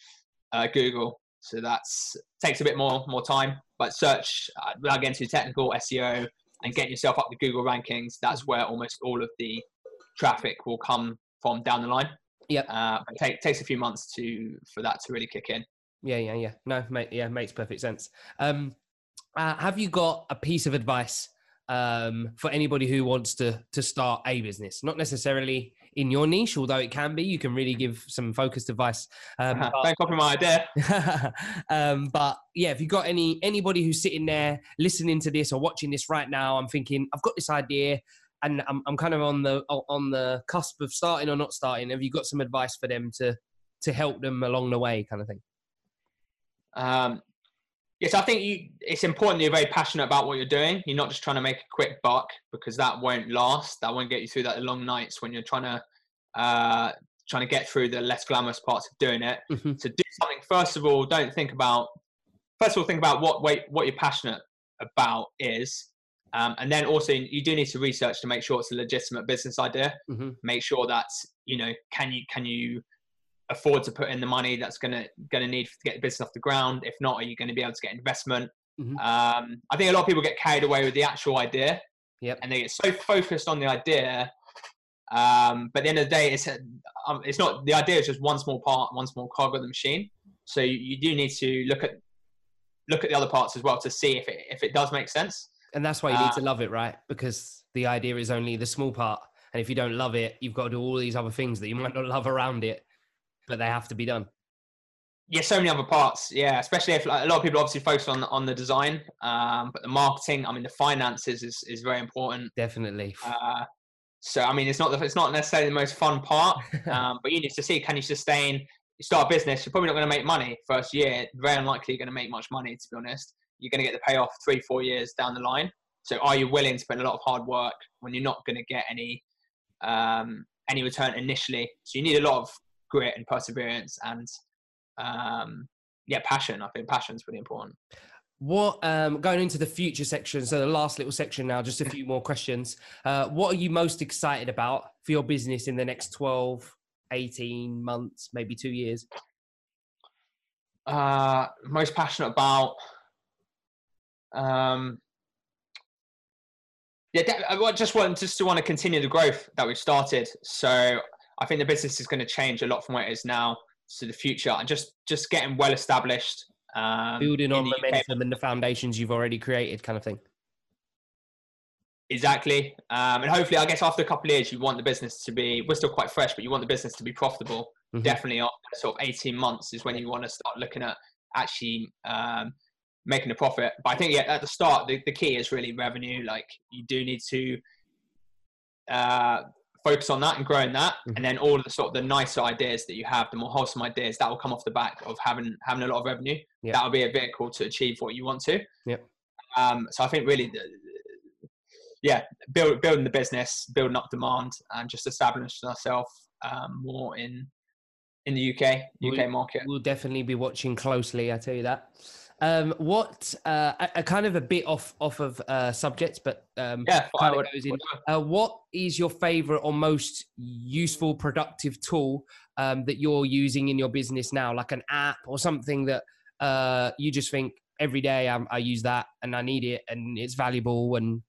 uh, Google. So that's takes a bit more more time. But search uh, without getting too technical, SEO and getting yourself up the Google rankings. That's where almost all of the traffic will come from down the line. Yeah, uh, it take, takes a few months to for that to really kick in. Yeah, yeah, yeah. No, mate, yeah, makes perfect sense. Um, uh, have you got a piece of advice um, for anybody who wants to to start a business? Not necessarily in your niche, although it can be. You can really give some focused advice. Um, but, Don't copy my idea. [LAUGHS] um, but yeah, if you got any anybody who's sitting there listening to this or watching this right now, I'm thinking I've got this idea. And I'm, I'm kind of on the on the cusp of starting or not starting. Have you got some advice for them to to help them along the way, kind of thing? Um, Yes, I think you, it's important that you're very passionate about what you're doing. You're not just trying to make a quick buck because that won't last. That won't get you through that long nights when you're trying to uh, trying to get through the less glamorous parts of doing it. Mm-hmm. So do something. First of all, don't think about. First of all, think about what wait, what you're passionate about is, um, and then also you do need to research to make sure it's a legitimate business idea. Mm-hmm. Make sure that you know can you can you afford to put in the money that's going to going to need to get the business off the ground? If not, are you going to be able to get investment? Mm-hmm. Um, I think a lot of people get carried away with the actual idea, yep. and they get so focused on the idea. Um, but at the end of the day, it's um, it's not the idea is just one small part, one small cog of the machine. So you, you do need to look at look at the other parts as well to see if it if it does make sense. And that's why you need to uh, love it, right? Because the idea is only the small part. And if you don't love it, you've got to do all these other things that you [LAUGHS] might not love around it but they have to be done. Yeah, so many other parts. Yeah, especially if like, a lot of people obviously focus on on the design, um, but the marketing, I mean, the finances is is very important. Definitely. Uh, so I mean, it's not the, it's not necessarily the most fun part, [LAUGHS] um, but you need to see can you sustain. You start a business, you're probably not going to make money first year. Very unlikely you're going to make much money, to be honest. You're going to get the payoff three, four years down the line. So are you willing to put in a lot of hard work when you're not going to get any um, any return initially? So you need a lot of grit and perseverance and um, yeah, passion. I think passion is really important. What um, going into the future section? So the last little section now, just a few more questions. Uh, what are you most excited about for your business in the next 12, 18 months, maybe two years? Uh, most passionate about um, yeah, I just want just to want to continue the growth that we've started. So I think the business is going to change a lot from where it is now to the future, and just just getting well established, um, building on the momentum UK. and the foundations you've already created, kind of thing. Exactly, um, and hopefully, I guess after a couple of years, you want the business to be. We're still quite fresh, but you want the business to be profitable. Mm-hmm. Definitely, after sort of eighteen months is when you want to start looking at actually um, making a profit. But I think yeah, at the start, the, the key is really revenue. Like you do need to uh, focus on that and growing that, mm-hmm. and then all of the sort of the nicer ideas that you have, the more wholesome ideas that will come off the back of having having a lot of revenue. That will be a vehicle to achieve what you want to. Yep. Um, so I think really, the, yeah, build, building the business, building up demand, and just establishing ourselves um, more in in the UK UK we'll, market. We'll definitely be watching closely. I tell you that. Um, what uh, a, a, kind of a bit off off of uh, subject, but um, yeah, kind of goes in. Uh, what is your favorite or most useful, productive tool um, that you're using in your business now, like an app or something that uh, you just think every day I, I use that and I need it and it's valuable and.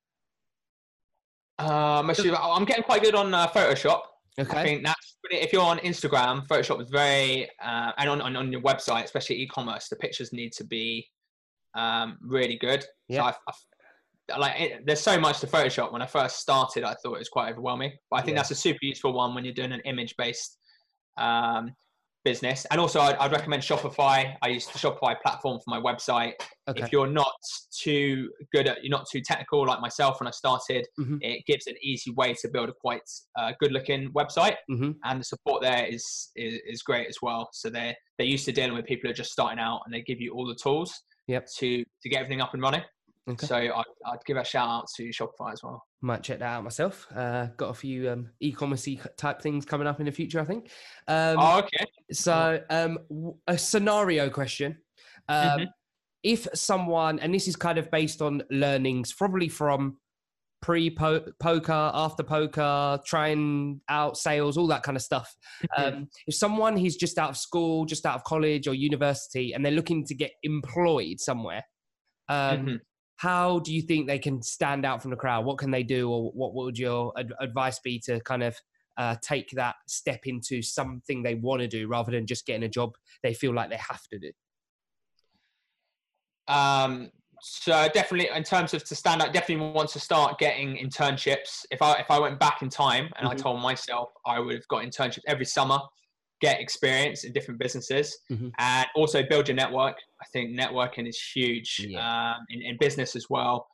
Um, I'm getting quite good on uh, Photoshop. Okay. I think that's if you're on Instagram, Photoshop is very, uh, and on, on, on your website, especially e-commerce, the pictures need to be um, really good. Yeah. So I, like it, there's so much to Photoshop. When I first started, I thought it was quite overwhelming, but I think yeah. that's a super useful one when you're doing an image-based um, business. And also, I'd, I'd, recommend Shopify. I use the Shopify platform for my website. Okay. If you're not too good at, you're not too technical like myself when I started, mm-hmm. it gives an easy way to build a quite uh, good looking website. Mm-hmm. And the support there is, is, is great as well. So they're they're used to dealing with people who are just starting out, and they give you all the tools yep. to to get everything up and running. Okay. So I'd, I'd, give a shout out to Shopify as well. Might check that out myself. Uh, got a few um, e-commerce type things coming up in the future, I think. Um, oh, okay. So um, a scenario question. Um, mm-hmm. If someone, and this is kind of based on learnings, probably from pre poker, after poker, trying out sales, all that kind of stuff. [LAUGHS] Um, if someone is just out of school, just out of college or university, and they're looking to get employed somewhere, um, mm-hmm how do you think they can stand out from the crowd? What can they do, or what would your ad- advice be to kind of uh, take that step into something they want to do rather than just getting a job they feel like they have to do? Um, so definitely, in terms of to stand out, definitely want to start getting internships. If I if I went back in time and mm-hmm. I told myself I would have got internships every summer, get experience in different businesses mm-hmm. and also build your network. I think networking is huge yeah. um, in, in, business as well.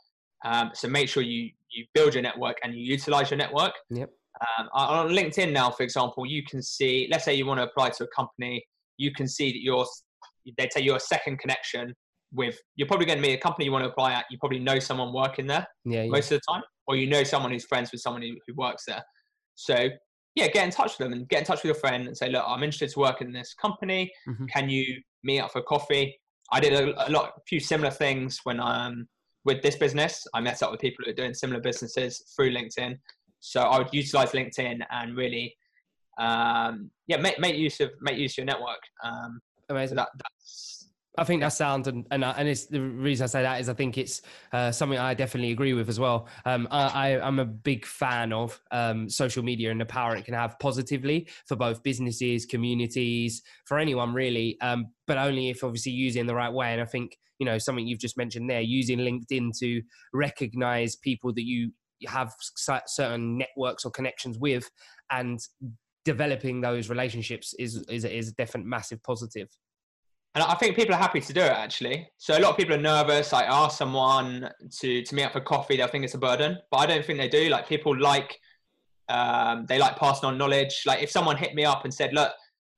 Um, so make sure you you build your network and you utilize your network. Yep. Um, on LinkedIn now, for example, you can see. Let's say you want to apply to a company, you can see that you're. They tell you a second connection with. You're probably going to meet a company you want to apply at. You probably know someone working there. Yeah, yeah. Most of the time, or you know someone who's friends with someone who, who works there. So yeah, get in touch with them and get in touch with your friend and say, look, I'm interested to work in this company. Mm-hmm. Can you meet up for coffee? I did a, a lot, a few similar things when I um with this business. I met up with people who are doing similar businesses through LinkedIn. So I would utilize LinkedIn and really, um, yeah, make, make use of make use of your network. Um, Amazing. So that, that's I think that sounds and and, and it's the reason I say that is I think it's uh, something I definitely agree with as well. Um, I, I am a big fan of um, social media and the power it can have positively for both businesses, communities, for anyone really. Um, but only if obviously using the right way. And I think you know something you've just mentioned there, using LinkedIn to recognize people that you have certain networks or connections with, and developing those relationships is is is a definite massive positive. And I think people are happy to do it actually. So a lot of people are nervous. I ask someone to to meet up for coffee, they'll think it's a burden, but I don't think they do. Like people like um, they like passing on knowledge. Like if someone hit me up and said, "Look,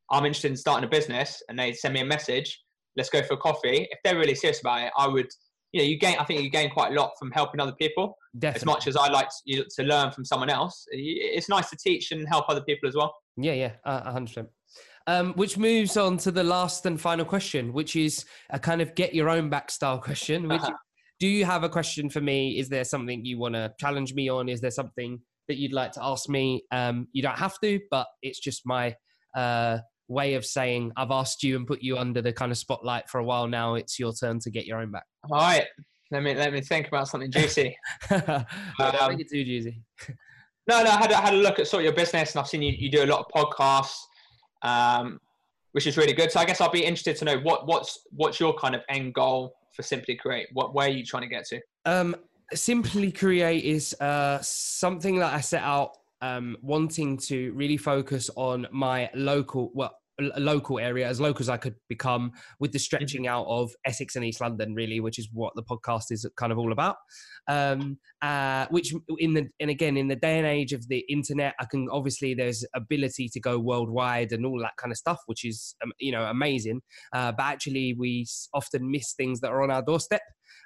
I'm interested in starting a business," and they send me a message, "Let's go for a coffee." If they're really serious about it, I would. You know, you gain. I think you gain quite a lot from helping other people. Definitely. As much as I like to, to learn from someone else, it's nice to teach and help other people as well. Yeah, yeah, a hundred percent. Um, which moves on to the last and final question, which is a kind of get your own back style question. [LAUGHS] Which, uh-huh. do you have a question for me? Is there something you want to challenge me on? Is there something that you'd like to ask me? Um, you don't have to, but it's just my uh, way of saying I've asked you and put you under the kind of spotlight for a while now. It's your turn to get your own back. All right. Let me let me think about something juicy. [LAUGHS] don't um, make it too juicy. [LAUGHS] no, no. I had, I had a look at sort of your business, and I've seen you, you do a lot of podcasts um, which is really good. So I guess I'll be interested to know what what's what's your kind of end goal for Simply Create. What where are you trying to get to? Um, Simply Create is uh, something that I set out um, wanting to really focus on my local well local area as local as I could become with the mm-hmm. stretching out of Essex and East London really which is what the podcast is kind of all about um, uh, which in the and again in the day and age of the internet I can obviously there's ability to go worldwide and all that kind of stuff which is um, you know amazing uh, but actually we often miss things that are on our doorstep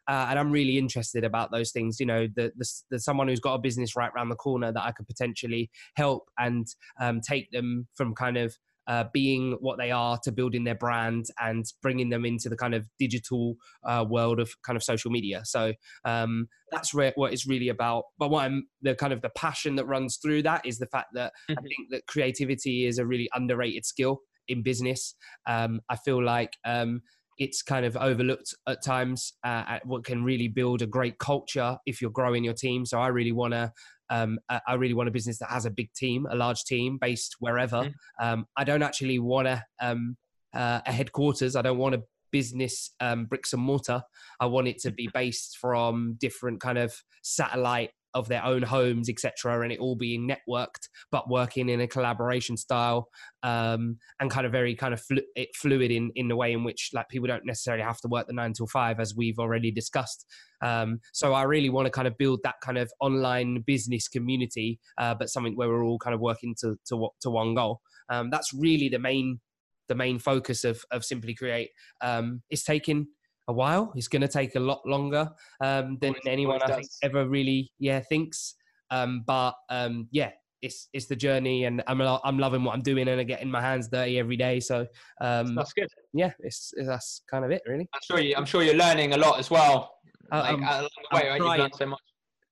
uh, and I'm really interested about those things. You know, the, the, the, someone who's got a business right around the corner that I could potentially help and um, take them from kind of uh, being what they are to building their brand and bringing them into the kind of digital uh, world of kind of social media. So um, that's re- what it's really about. But what I'm the kind of the passion that runs through that is the fact that mm-hmm. I think that creativity is a really underrated skill in business. Um, I feel like um, it's kind of overlooked at times uh, at what can really build a great culture if you're growing your team. So I really want to um, I really want a business that has a big team, a large team based wherever. Mm-hmm. Um, I don't actually want a, um, uh, a headquarters. I don't want a business um, bricks and mortar. I want it to be based from different kind of satellite of their own homes, etc., and it all being networked, but working in a collaboration style, um, and kind of very kind of flu- fluid in in the way in which like people don't necessarily have to work the nine till five, as we've already discussed. Um, so I really want to kind of build that kind of online business community, uh, but something where we're all kind of working to to to one goal. Um, that's really the main the main focus of of Simply Create. Um, it's taking a while. It's going to take a lot longer um, than anyone I think ever really yeah thinks. Um, but um, yeah, it's it's the journey, and I'm I'm loving what I'm doing, and I'm getting my hands dirty every day. So um, That's good. yeah, it's that's kind of it really. I'm sure you. I'm sure you're learning a lot as well. Like along the I'm way, right? You've trying. so.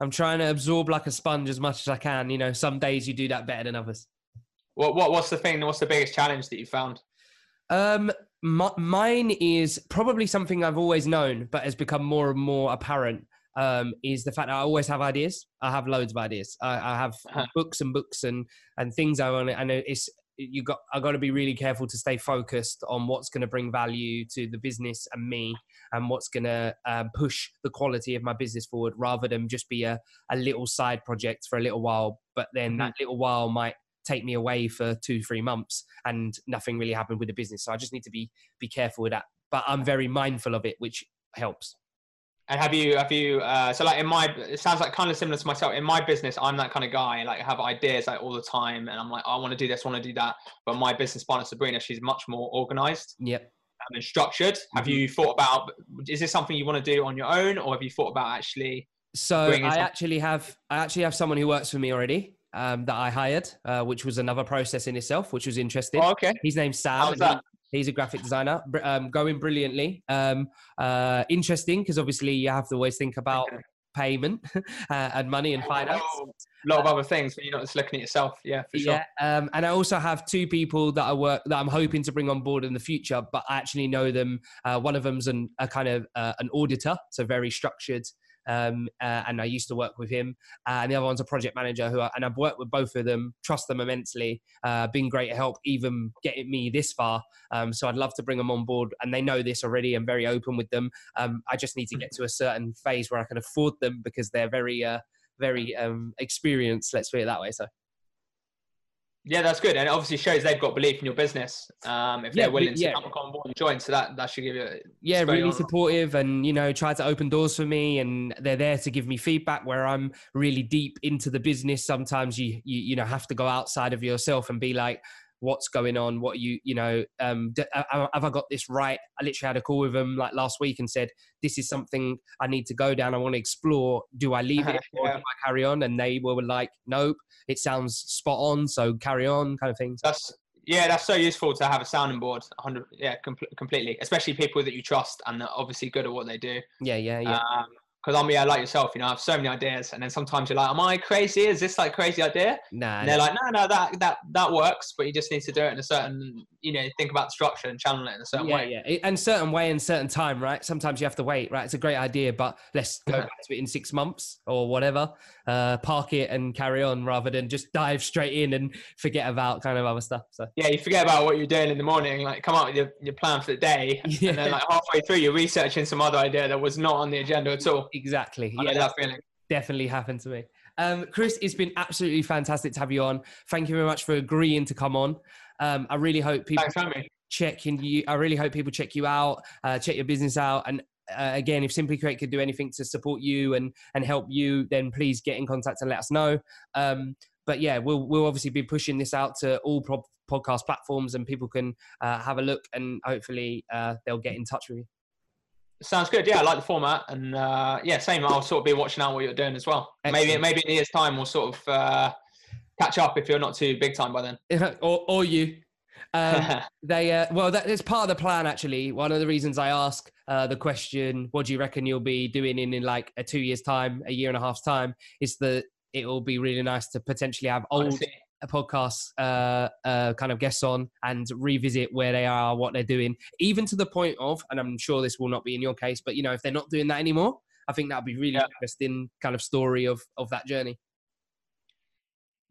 I'm trying to absorb like a sponge as much as I can. You know, some days you do that better than others. What what what's the thing? What's the biggest challenge that you found? Um, mi- mine is probably something I've always known, but has become more and more apparent. Um, is the fact that I always have ideas. I have loads of ideas. I, I have Uh-huh. books and books and and things I want. to And it's you got. I got to be really careful to stay focused on what's going to bring value to the business and me, and what's going to um, push the quality of my business forward, rather than just be a a little side project for a little while. But then Mhm. that little while might take me away for two three months and nothing really happened with the business. So i just need to be be careful with that. But i'm very mindful of it which helps. And have you have you uh, so like in my it sounds like kind of similar to myself. In my business I'm that kind of guy like I have ideas like all the time and I'm like I want to do this I want to do that. But my business partner Sabrina she's much more organized yep. and structured. Have Mhm. you thought about is this something you want to do on your own or have you thought about actually so i actually have i actually have someone who works for me already um, that i hired uh, which was another process in itself which was interesting. Oh, okay. His name's sam how's that? he's a graphic designer. Um, going brilliantly. Um, uh, interesting because obviously you have to always think about Okay. payment [LAUGHS] uh, and money and finance. Oh, a lot of other things but you're not just looking at yourself. Yeah for sure. Yeah, um, and I also have two people that I work that I'm hoping to bring on board in the future, but I actually know them. Uh, one of them's an, a kind of uh, an auditor, so very structured, um, uh, and I used to work with him. Uh, and the other one's a project manager who, I, and I've worked with both of them, trust them immensely, uh, been great help, even getting me this far. Um, so I'd love to bring them on board, and they know this already. I'm very open with them. Um, I just need to get to a certain phase where I can afford them because they're very. Uh, very um, experienced, let's put it that way. So yeah that's good and it obviously shows they've got belief in your business um, if Yeah, they're willing to yeah. come on board and join so that that should give you a yeah really on. supportive and you know try to open doors for me and they're there to give me feedback where i'm really deep into the business sometimes you you, you know have to go outside of yourself and be like what's going on what you you know um d- have i got this right i literally had a call with them like last week and said this is something i need to go down i want to explore do i leave it [LAUGHS] or Yeah. do i carry on and they were like nope it sounds spot on so carry on kind of thing So- That's yeah, that's so useful to have a sounding board. 100, yeah, com- completely. Especially people that you trust and are obviously good at what they do. yeah yeah yeah Because I'm yeah, like yourself. You know, I have so many ideas, and then sometimes you're like, "Am I crazy? Is this like crazy idea?" nah And they're like, "No, no, that that that works, but you just need to do it in a certain, you know, think about the structure and channel it in a certain yeah, way." yeah, and certain way and certain time, right? Sometimes you have to wait, right? It's a great idea, but let's [LAUGHS] go back to it in six months or whatever. Uh, park it and carry on rather than just dive straight in and forget about kind of other stuff. So Yeah, you forget about what you're doing in the morning, like come up with your, your plan for the day, Yeah. and then [LAUGHS] like halfway through, you're researching some other idea that was not on the agenda at all. Exactly, I yeah, that feeling. definitely happened to me. Um, Chris, it's been absolutely fantastic to have you on. Thank you very much for agreeing to come on. Um, I really hope people Thanks for having me. check in you. I really hope people check you out, uh, check your business out, and uh, again, if Simply Create could do anything to support you and and help you, then please get in contact and let us know. Um, but yeah, we'll we'll obviously be pushing this out to all pro- podcast platforms, and people can uh, have a look, and hopefully uh, they'll get in touch with you. Sounds good. Yeah, I like the format, and uh, yeah, same. I'll sort of be watching out what you're doing as well. Maybe Excellent. maybe in a year's time we'll sort of uh, catch up if you're not too big time by then. [LAUGHS] or or you. Um, [LAUGHS] they uh, well, that is part of the plan. Actually, one of the reasons I ask uh, the question, "What do you reckon you'll be doing in in like a two years time, a year and a half's time?" is that it will be really nice to potentially have old podcasts uh, uh, kind of guests on and revisit where they are, what they're doing, even to the point of, and I'm sure this will not be in your case, but you know, if they're not doing that anymore, I think that'd be really Yeah. interesting kind of story of of that journey.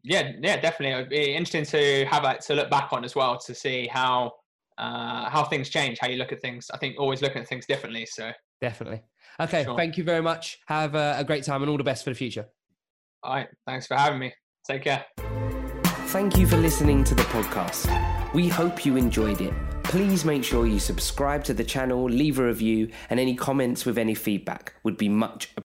yeah, yeah, definitely. It'd be interesting to have that to look back on as well to see how uh, how things change, how you look at things. I think always looking at things differently. So Definitely. Okay, Sure. thank you very much. Have a, a great time and all the best for the future. All right. Thanks for having me. Take care. Thank you for listening to the podcast. We hope you enjoyed it. Please make sure you subscribe to the channel, leave a review, and any comments with any feedback would be much appreciated.